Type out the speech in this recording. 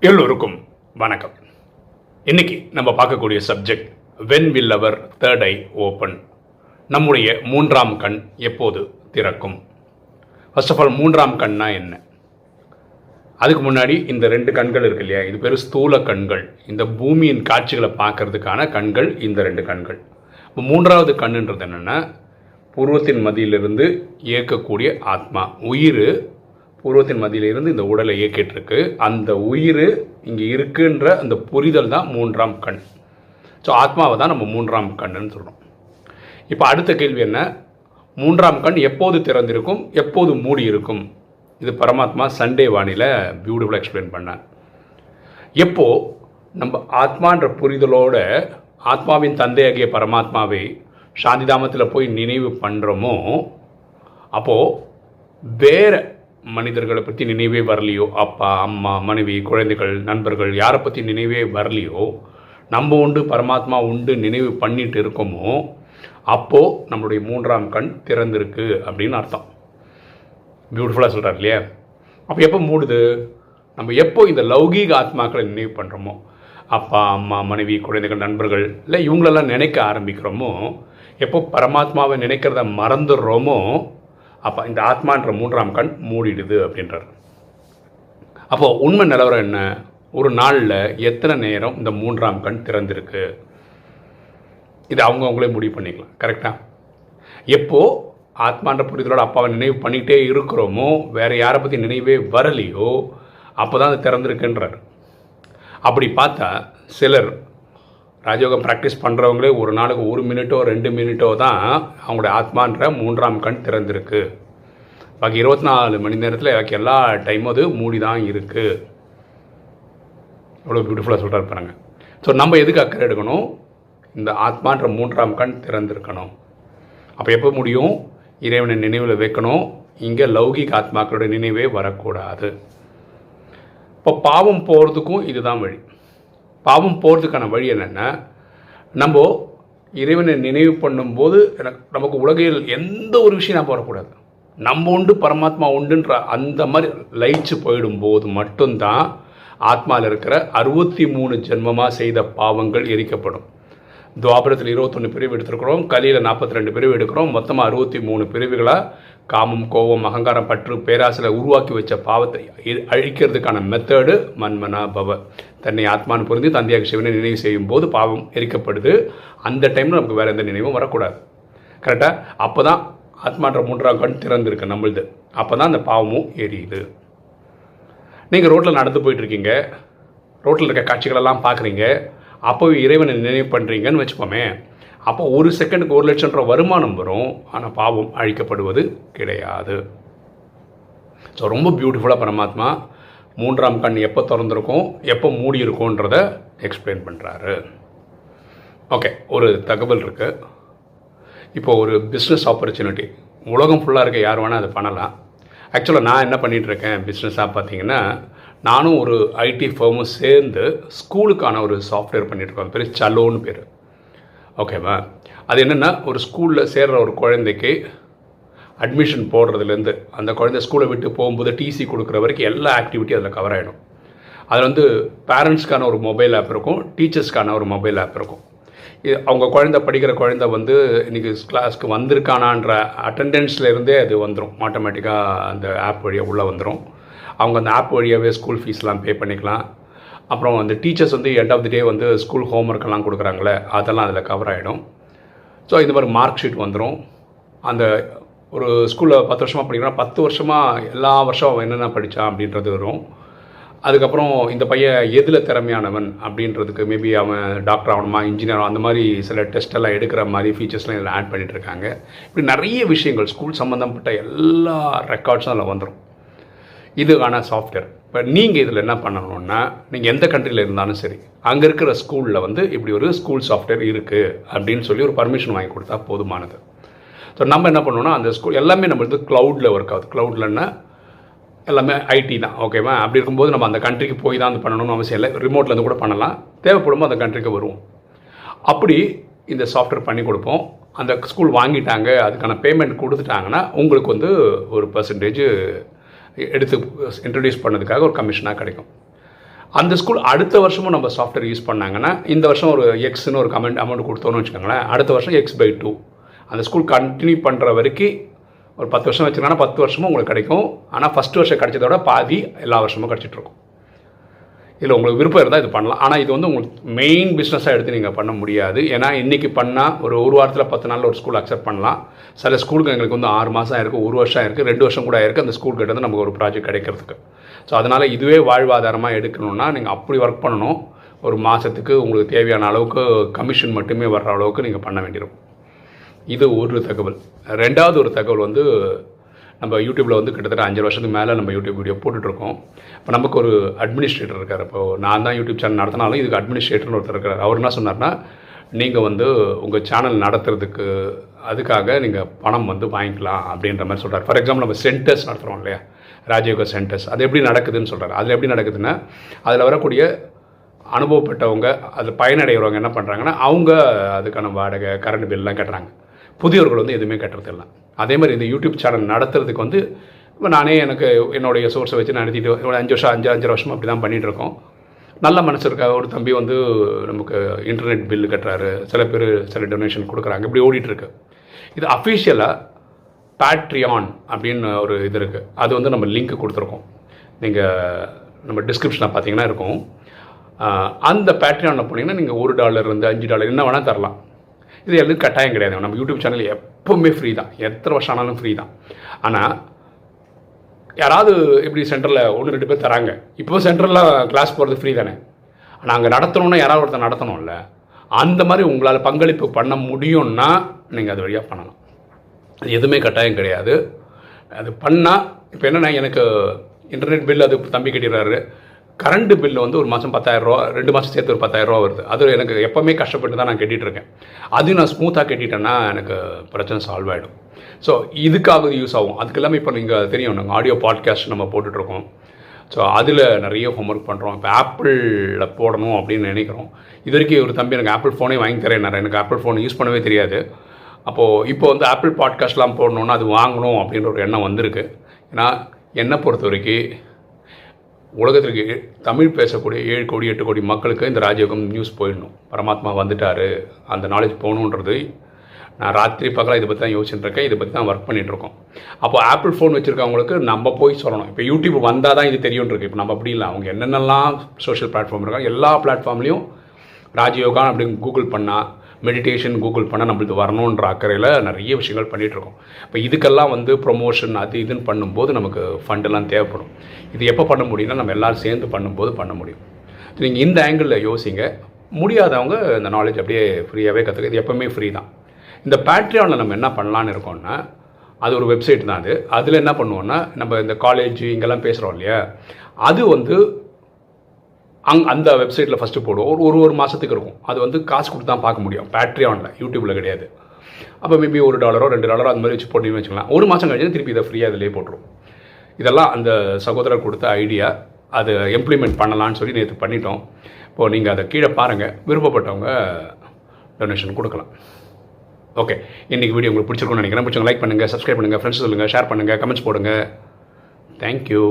எல்லோருக்கும் வணக்கம். இன்னைக்கு நம்ம பார்க்கக்கூடிய subject when will our third eye open நம்முடைய மூன்றாம் கண் எப்போது திறக்கும்? ஃபர்ஸ்ட் ஆஃப் ஆல் மூன்றாம் கண்ணா என்ன? அதுக்கு முன்னாடி இந்த ரெண்டு கண்கள் இருக்கு இல்லையா? இது பேர் ஸ்தூல கண்கள். இந்த பூமியின் காட்சிகளை பார்க்கறதுக்கான கண்கள் இந்த ரெண்டு கண்கள். இப்போ மூன்றாவது கண்ணுன்றது என்னென்னா பூர்வத்தின் மதியிலிருந்து இயக்கக்கூடிய ஆத்மா. உயிர் பூர்வத்தின் மதியிலிருந்து இந்த உடலை இயக்கிட்டுருக்கு. அந்த உயிர் இங்கே இருக்குன்ற அந்த புரிதல் தான் மூன்றாம் கண். ஸோ ஆத்மாவை தான் நம்ம மூன்றாம் கண்ணுன்னு சொல்கிறோம் இப்போ அடுத்த கேள்வி என்ன? மூன்றாம் கண் எப்போது திறந்திருக்கும்? எப்போது மூடி இருக்கும் இது பரமாத்மா சண்டே வாணியில் பியூட்டிஃபுல்லாக எக்ஸ்பிளைன் பண்ணார். எப்போது நம்ம ஆத்மான்ற புரிதலோட ஆத்மாவின் தந்தையாகிய பரமாத்மாவை சாந்திதாமத்தில் போய் நினைவு பண்ணுறோமோ அப்போது வேற மனிதர்களை பற்றி நினைவே வரலையோ? அப்பா அம்மா மனைவி குழந்தைகள் நண்பர்கள் யாரை பற்றி நினைவே வரலையோ? நம்ம உண்டு பரமாத்மா உண்டு நினைவு பண்ணிட்டு இருக்கோமோ? அப்போது நம்மளுடைய மூன்றாம் கண் திறந்திருக்கு அப்படின்னு அர்த்தம். பியூட்டிஃபுல்லாக சொல்கிறார் இல்லையா? அப்போ எப்போ மூடுது? நம்ம எப்போ இந்த லௌகீக ஆத்மாக்களை நினைவு பண்ணுறோமோ அப்பா அம்மா மனைவி குழந்தைகள் நண்பர்கள் இல்லை இவங்களெல்லாம் நினைக்க ஆரம்பிக்கிறோமோ எப்போ பரமாத்மாவை நினைக்கிறத மறந்துடுறோமோ அப்போ இந்த ஆத்மான்ற மூன்றாம் கண் மூடிடுது அப்படின்றார். அப்போது உண்மை நிலவரம் என்ன? ஒரு நாளில் எத்தனை நேரம் இந்த மூன்றாம் கண் திறந்திருக்கு? இது அவங்கவுங்களே முடிவு பண்ணிக்கலாம். கரெக்டாக எப்போது ஆத்மான்ற புரிதலோட அப்பாவை நினைவு பண்ணிக்கிட்டே இருக்கிறோமோ வேறு யாரை பற்றி நினைவே வரலையோ அப்போ தான் அது திறந்திருக்குன்றார். அப்படி பார்த்தா சிலர் ராஜயோகம் ப்ராக்டிஸ் பண்ணுறவங்களே ஒரு நாளுக்கு ஒரு மினிட்டோ ரெண்டு மினிட்டோ தான் அவங்களுடைய ஆத்மான்ற மூன்றாம் கண் திறந்திருக்கு. பாக்கி இருபத்தி நாலு மணி நேரத்தில் எனக்கு எல்லா டைமும் அது மூடி தான் இருக்குது எவ்வளோ பியூட்டிஃபுல்லாக சொல்கிறார் பாருங்கள் ஸோ நம்ம எதுக்கு அக்கறை எடுக்கணும்? இந்த ஆத்மான்ற மூன்றாம் கண் திறந்திருக்கணும். அப்போ எப்போ முடியும்? இறைவனை நினைவில் வைக்கணும். இங்கே லௌகிக ஆத்மாக்களுடைய நினைவே வரக்கூடாது. இப்போ பாவம் போகிறதுக்கும் இதுதான் வழி. பாவம் போகிறதுக்கான வழி என்னென்னா நம்ம இறைவனை நினைவு பண்ணும்போது எனக்கு நமக்கு உலகில் எந்த ஒரு விஷயம் நான் போகக்கூடாது நம்ம உண்டு பரமாத்மா உண்டுன்ற அந்த மாதிரி லயிச்சு போயிடும்போது மட்டும்தான் ஆத்மாவில் இருக்கிற அறுபத்தி மூணு ஜென்மமாக செய்த பாவங்கள் எரிக்கப்படும். துவாபரத்தில் இருபத்தொன்று பிரிவு எடுத்திருக்கிறோம். கலியில் நாற்பத்தி ரெண்டு பிரிவு எடுக்கிறோம். மொத்தமாக அறுபத்தி மூணு பிரிவுகளாக காமம் கோபம் அகங்காரம் பற்று பேராசில் உருவாக்கி வச்ச பாவத்தை அழிக்கிறதுக்கான மெத்தடு மன்மனா பவ தன்னை ஆத்மான்னு புரிந்து தந்தையாக சிவனை நினைவு செய்யும் போது பாவம் எரிக்கப்படுது. அந்த டைமில் நமக்கு வேறு எந்த நினைவும் வரக்கூடாது. கரெக்டாக அப்போ தான் ஆத்மான்ற மூன்றாம் கண் திறந்திருக்கு நம்மளுது. அப்போ தான் அந்த பாவமும் எரியுது. நீங்கள் ரோட்டில் நடந்து போயிட்டுருக்கீங்க ரோட்டில் இருக்க காட்சிகளெல்லாம் பார்க்குறீங்க அப்போ இறைவனை நினைவு பண்ணுறீங்கன்னு வச்சுப்போமே அப்போ ஒரு செகண்டுக்கு ஒரு லட்சம் ரூபா வருமானம் வரும். ஆனால் பாவம் அழிக்கப்படுவது கிடையாது. ஸோ ரொம்ப பியூட்டிஃபுல்லாக பரமாத்மா மூன்றாம் கண் எப்போ திறந்திருக்கும் எப்போ மூடி இருக்கும்ன்றத எக்ஸ்பிளைன் பண்ணுறாரு ஓகே ஒரு தகவல் இருக்குது இப்போ ஒரு பிஸ்னஸ் ஆப்பர்ச்சுனிட்டி உலகம் ஃபுல்லாக இருக்க யார் வேணால் அதை பண்ணலாம். ஆக்சுவலாக நான் என்ன பண்ணிகிட்ருக்கேன் பிஸ்னஸாக பார்த்தீங்கன்னா நானும் ஒரு ஐடி ஃபர்மும் சேர்ந்து ஸ்கூலுக்கான ஒரு சாஃப்ட்வேர் பண்ணிகிட்ருக்கோம் அது பேர் சலோன்னு பேர். ஓகேவா அது என்னென்னா ஒரு ஸ்கூலில் சேர்கிற ஒரு குழந்தைக்கு அட்மிஷன் போடுறதுலேருந்து அந்த குழந்தை ஸ்கூலை விட்டு போகும்போது டிசி கொடுக்குற வரைக்கும் எல்லா ஆக்டிவிட்டியும் அதில் கவர் ஆகிடும் அதில் வந்து பேரண்ட்ஸ்க்கான ஒரு மொபைல் ஆப் இருக்கும் டீச்சர்ஸ்க்கான ஒரு மொபைல் ஆப் இருக்கும். இது அவங்க குழந்தை படிக்கிற குழந்த வந்து இன்றைக்கி கிளாஸ்க்கு வந்திருக்கானான்ற அட்டண்டன்ஸ்லேருந்தே அது வந்துடும் ஆட்டோமேட்டிக்காக அந்த ஆப் வழியாக உள்ளே வந்துடும் அவங்க அந்த ஆப் வழியாகவே ஸ்கூல் ஃபீஸ்லாம் பே பண்ணிக்கலாம். அப்புறம் அந்த டீச்சர்ஸ் வந்து எண்ட் ஆஃப் தி டே வந்து ஸ்கூல் ஹோம் ஒர்க்கெல்லாம் கொடுக்குறாங்களே அதெல்லாம் அதில் கவர் ஆகிடும் ஸோ இந்த மாதிரி மார்க் ஷீட் வந்துடும் அந்த ஒரு ஸ்கூலில் பத்து வருஷமாக படிக்கிறோம் பத்து வருஷமாக எல்லா வருஷம் அவன் என்னென்ன படித்தான் அப்படின்றது வரும். அதுக்கப்புறம் இந்த பையன் எதில் திறமையானவன் அப்படின்றதுக்கு மேபி அவன் டாக்டர் ஆகணுமா இன்ஜினியர் அந்த மாதிரி சில டெஸ்ட்டெல்லாம் எடுக்கிற மாதிரி ஃபீச்சர்ஸ்லாம் இதில் ஆட் பண்ணிகிட்ருக்காங்க இருக்காங்க. இப்படி நிறைய விஷயங்கள் ஸ்கூல் சம்மந்தப்பட்ட எல்லா ரெக்கார்ட்ஸும் அதில் வந்துடும் இதுக்கான சாஃப்ட்வேர் இப்போ நீங்கள் இதில் என்ன பண்ணணும்னா நீங்கள் எந்த கண்ட்ரியில் இருந்தாலும் சரி அங்கே இருக்கிற ஸ்கூலில் வந்து இப்படி ஒரு ஸ்கூல் சாஃப்ட்வேர் இருக்குது அப்படின்னு சொல்லி ஒரு பர்மிஷன் வாங்கி கொடுத்தா போதுமானது. ஸோ நம்ம என்ன பண்ணணும்னா அந்த ஸ்கூல் எல்லாமே நம்மளுக்கு க்ளவுடில் ஒர்க் ஆகுது. க்ளவுட்லன்னா எல்லாமே ஐடி தான் ஓகேவா அப்படி இருக்கும்போது நம்ம அந்த கண்ட்ரிக்கு போய் தான் அது பண்ணணும்னு அவசியம் இல்லை. ரிமோட்லேருந்து கூட பண்ணலாம். தேவைப்படும் அந்த கண்ட்ரிக்கு வருவோம். அப்படி இந்த சாஃப்ட்வேர் பண்ணி கொடுப்போம். அந்த ஸ்கூல் வாங்கிட்டாங்க அதுக்கான பேமெண்ட் கொடுத்துட்டாங்கன்னா உங்களுக்கு வந்து ஒரு பர்சன்டேஜ் எடுத்து இன்ட்ரடியூஸ் பண்ணதுக்காக ஒரு கமிஷனாக கிடைக்கும். அந்த ஸ்கூல் அடுத்த வருஷமும் நம்ம சாஃப்ட்வேர் யூஸ் பண்ணாங்கன்னா இந்த வருஷம் ஒரு எக்ஸ்னு ஒரு கமெண்ட் அமௌண்ட் கொடுத்தோன்னு வச்சுக்கோங்களேன் அடுத்த வருஷம் எக்ஸ் பை டூ அந்த ஸ்கூல் கண்டினியூ பண்ணுற வரைக்கும் ஒரு பத்து வருஷம் வச்சுருக்காங்கன்னா பத்து வருஷமும் உங்களுக்கு கிடைக்கும். ஆனால் ஃபஸ்ட் வருஷம் கிடைச்சதோட பாதி எல்லா வருஷமும் கிடச்சிட்ருக்கும் இல்லை உங்களுக்கு விருப்பம் இருந்தால் இது பண்ணலாம். ஆனால் இது வந்து உங்களுக்கு மெயின் பிஸ்னஸாக எடுத்து நீங்கள் பண்ண முடியாது. ஏன்னா இன்றைக்கி பண்ணால் ஒரு ஒரு வாரத்தில் பத்து நாளில் ஒரு ஸ்கூல் அக்செப்ட் பண்ணலாம். சில ஸ்கூலுக்கு எங்களுக்கு வந்து ஆறு மாதம் ஆயிருக்கு ஒரு வருஷம் இருக்குது ரெண்டு வருஷம் கூட ஆயிருக்கு அந்த ஸ்கூல் கிட்ட நமக்கு ஒரு ப்ராஜெக்ட் கிடைக்கிறதுக்கு. ஸோ அதனால் இதுவே வாழ்வாதாரமாக எடுக்கணும்னா நீங்கள் அப்படி ஒர்க் பண்ணணும். ஒரு மாதத்துக்கு உங்களுக்கு தேவையான அளவுக்கு கமிஷன் மட்டுமே வர்ற அளவுக்கு நீங்கள் பண்ண வேண்டியிருக்கும். இது ஒரு தகவல். ரெண்டாவது ஒரு தகவல் வந்து நம்ம யூடியூப்பில் வந்து கிட்டத்தட்ட அஞ்சு வருஷத்துக்கு மேலே நம்ம யூடியூப் வீடியோ போட்டுட்ருக்கோம். இப்போ நமக்கு ஒரு அட்மினிஸ்ட்ரேட்டர் இருக்கார். இப்போ நான் தான் யூடியூப் சேனல் நடத்தினாலும் இதுக்கு அட்மினிஸ்ட்ரேட்டர்னு ஒருத்தர் இருக்கார். அவர் என்ன சொன்னார்னா நீங்கள் வந்து உங்கள் சேனல் நடத்துறதுக்கு அதுக்காக நீங்கள் பணம் வந்து வாங்கிக்கலாம் அப்படின்ற மாதிரி சொல்கிறார் ஃபார் எக்ஸாம்பிள் நம்ம சென்டர்ஸ் நடத்துகிறோம் இல்லையா? ராஜயோகா சென்டர்ஸ் அது எப்படி நடக்குதுன்னு சொல்கிறார் அதில் எப்படி நடக்குதுன்னா அதில் வரக்கூடிய அனுபவப்பட்டவங்க அது பயனடைகிறவங்க என்ன பண்ணுறாங்கன்னா அவங்க அதுக்கான வாடகை கரண்ட் பில்லாம் கட்டுறாங்க. புதியவர்கள் வந்து எதுவுமே கட்டுறதில்ல. அதே மாதிரி இந்த யூடியூப் சேனல் நடத்துறதுக்கு வந்து இப்போ நானே எனக்கு என்னுடைய சோர்ஸை வச்சு நடத்திட்டு ஒரு அஞ்சு வருஷம் அஞ்சு அஞ்சு வருஷமாக அப்படி தான் பண்ணிகிட்டு இருக்கோம் நல்ல மனசு இருக்கா? ஒரு தம்பி வந்து நமக்கு இன்டர்நெட் பில்லு கட்டுறாரு. சில பேர் சில டொனேஷன் கொடுக்குறாங்க. இப்படி ஓடிட்டுருக்கு. இது அஃபிஷியலாக பேட்ரியான் அப்படின்னு ஒரு இது இருக்குது அது வந்து நம்ம லிங்க் கொடுத்துருக்கோம். நீங்கள் நம்ம டிஸ்கிரிப்ஷனில் பார்த்தீங்கன்னா இருக்கும். அந்த பேட்ரியானில் போனீங்கன்னா நீங்கள் ஒரு டாலர் இருந்து அஞ்சு டாலர் என்ன வேணால் தரலாம். இது எதுவும் கட்டாயம் கிடையாது. நம்ம யூடியூப் சேனல் எப்போவுமே ஃப்ரீ தான். எத்தனை வருஷம் ஆனாலும் ஃப்ரீ தான். ஆனால் யாராவது இப்படி சென்டரில் ஒன்று ரெண்டு பேர் தராங்க. இப்போ சென்டரில் கிளாஸ் போகிறது ஃப்ரீ தானே. ஆனால் அங்கே நடத்தணும்னா யாராவது ஒருத்தர் நடத்தணும்ல. அந்த மாதிரி உங்களால் பங்களிப்பு பண்ண முடியும்னா நீங்கள் அது வழியாக பண்ணலாம். அது எதுவுமே கட்டாயம் கிடையாது. அது பண்ணால் இப்போ என்னென்னா எனக்கு இன்டர்நெட் பில் அது தம்பி கட்டிடுறாரு. கரண்ட் பில் வந்து ஒரு மாதம் பத்தாயிரரூவா ரெண்டு மாதம் சேர்த்து ஒரு பத்தாயிரரூவா வருது. அது எனக்கு எப்போவுமே கஷ்டப்பட்டு தான் நான் கட்டிகிட்டு இருக்கேன். அது நான் ஸ்மூத்தாக கட்டிட்டேன்னா எனக்கு பிரச்சனை சால்வ் ஆகிடும் ஸோ இதுக்காக யூஸ் ஆகும். அதுக்கு எல்லாமே இப்போ நீங்கள் தெரியும். நாங்கள் ஆடியோ பாட்காஸ்ட் நம்ம போட்டுட்ருக்கோம். ஸோ அதில் நிறைய ஹோம்ஒர்க் பண்ணுறோம் இப்போ ஆப்பிளில் போடணும் அப்படின்னு நினைக்கிறோம். இது வரைக்கும் ஒரு தம்பி எனக்கு ஆப்பிள் ஃபோனே வாங்கி தரேன் எனக்கு ஆப்பிள் ஃபோன் யூஸ் பண்ணவே தெரியாது. அப்போது இப்போ வந்து ஆப்பிள் பாட்காஸ்ட்லாம் போடணுன்னா அது வாங்கணும் அப்படின்ற ஒரு எண்ணம் வந்திருக்கு. ஏன்னா என்னை பொறுத்த வரைக்கும் உலகத்திற்கு தமிழ் பேசக்கூடிய ஏழு கோடி எட்டு கோடி மக்களுக்கு இந்த ராஜயோகம் நியூஸ் போயிடணும். பரமாத்மா வந்துட்டார். அந்த நாலேஜ் போகணுன்றது நான் ராத்திரி பகலாக இதை பற்றி தான் யோசிச்சுட்டு இருக்கேன். இதை பற்றி தான் ஒர்க் பண்ணிகிட்ருக்கோம் அப்போ ஆப்பிள் ஃபோன் வச்சுருக்கவங்களுக்கு நம்ம போய் சொல்லணும். இப்போ யூடியூப் வந்தால் தான் இது தெரியும் இருக்குது இப்போ நம்ம அப்படி இல்லை. அவங்க என்னென்னலாம் சோஷியல் பிளாட்ஃபார்ம் இருக்காங்க எல்லா பிளாட்ஃபார்ம்லேயும் ராஜயோகா அப்படின்னு கூகுள் பண்ணால் மெடிடேஷன் கூகுள் பண்ணால் நம்மளுக்கு வரணுன்ற அக்கறையில் நிறைய விஷயங்கள் பண்ணிகிட்ருக்கோம் இப்போ இதுக்கெல்லாம் வந்து ப்ரொமோஷன் அது இதுன்னு பண்ணும்போது நமக்கு ஃபண்டெல்லாம் தேவைப்படும். இது எப்போ பண்ண முடியும்னா நம்ம எல்லோரும் சேர்ந்து பண்ணும்போது பண்ண முடியும். நீங்கள் இந்த ஆங்கிளில் யோசிங்க. முடியாதவங்க இந்த நாலேஜ் அப்படியே ஃப்ரீயாகவே கற்றுக்க இது எப்போவுமே ஃப்ரீ தான். இந்த பேட்ரியானில் நம்ம என்ன பண்ணலான்னு இருக்கோம்னா அது ஒரு வெப்சைட் தான் அது. அதில் என்ன பண்ணுவோம்னா நம்ம இந்த காலேஜ் இங்கெல்லாம் பேசுகிறோம் இல்லையா? அது வந்து அங் அந்த வெப்சைட்டில் ஃபஸ்ட்டு போடுவோம். ஒரு ஒரு ஒரு மாதத்துக்கு இருக்கும். அது வந்து காசு கொடுத்து தான் பார்க்க முடியும். பேட்ரியானில் யூடியூப்பில் கிடையாது. அப்போ மேபி ஒரு டாலரோ ரெண்டு டாலரோ அந்த மாதிரி வச்சு போட்டீங்கன்னு வச்சுக்கலாம். ஒரு மாதம் கழிச்சு திருப்பி இதை ஃப்ரீயாக அதிலே போட்டுரும். இதெல்லாம் அந்த சகோதரர் கொடுத்த ஐடியா அதை இம்ப்ளிமெண்ட் பண்ணலான்னு சொல்லி நேற்று பண்ணிட்டோம். இப்போது நீங்கள் அதை கீழே பாருங்கள் விருப்பப்பட்டவங்க டொனேஷன் கொடுக்கலாம். ஓகே இன்றைக்கி வீடியோ உங்களுக்கு பிடிச்சிருக்கும்னு நினைக்கிறேன். பிடிச்சவங்க லைக் பண்ணுங்கள் சப்ஸ்கிரைப் பண்ணுங்கள் ஃப்ரெண்ட்ஸ் சொல்லுங்கள் ஷேர் பண்ணுங்கள் கமெண்ட்ஸ் போடுங்க. தேங்க்யூ